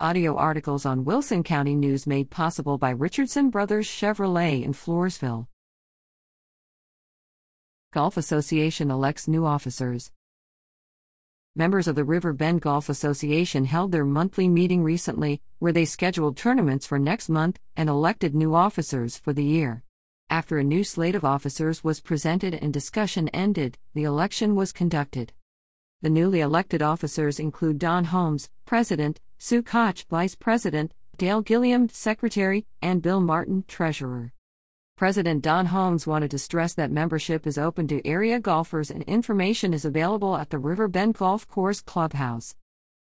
Audio articles on Wilson County News made possible by Richardson Brothers Chevrolet in Floresville. Golf Association elects new officers. Members of the River Bend Golf Association held their monthly meeting recently, where they scheduled tournaments for next month and elected new officers for the year. After a new slate of officers was presented and discussion ended, the election was conducted. The newly elected officers include Don Holmes, President, Sue Koch, Vice President, Dale Gilliam, Secretary, and Bill Martin, Treasurer. President Don Holmes wanted to stress that membership is open to area golfers and information is available at the River Bend Golf Course Clubhouse.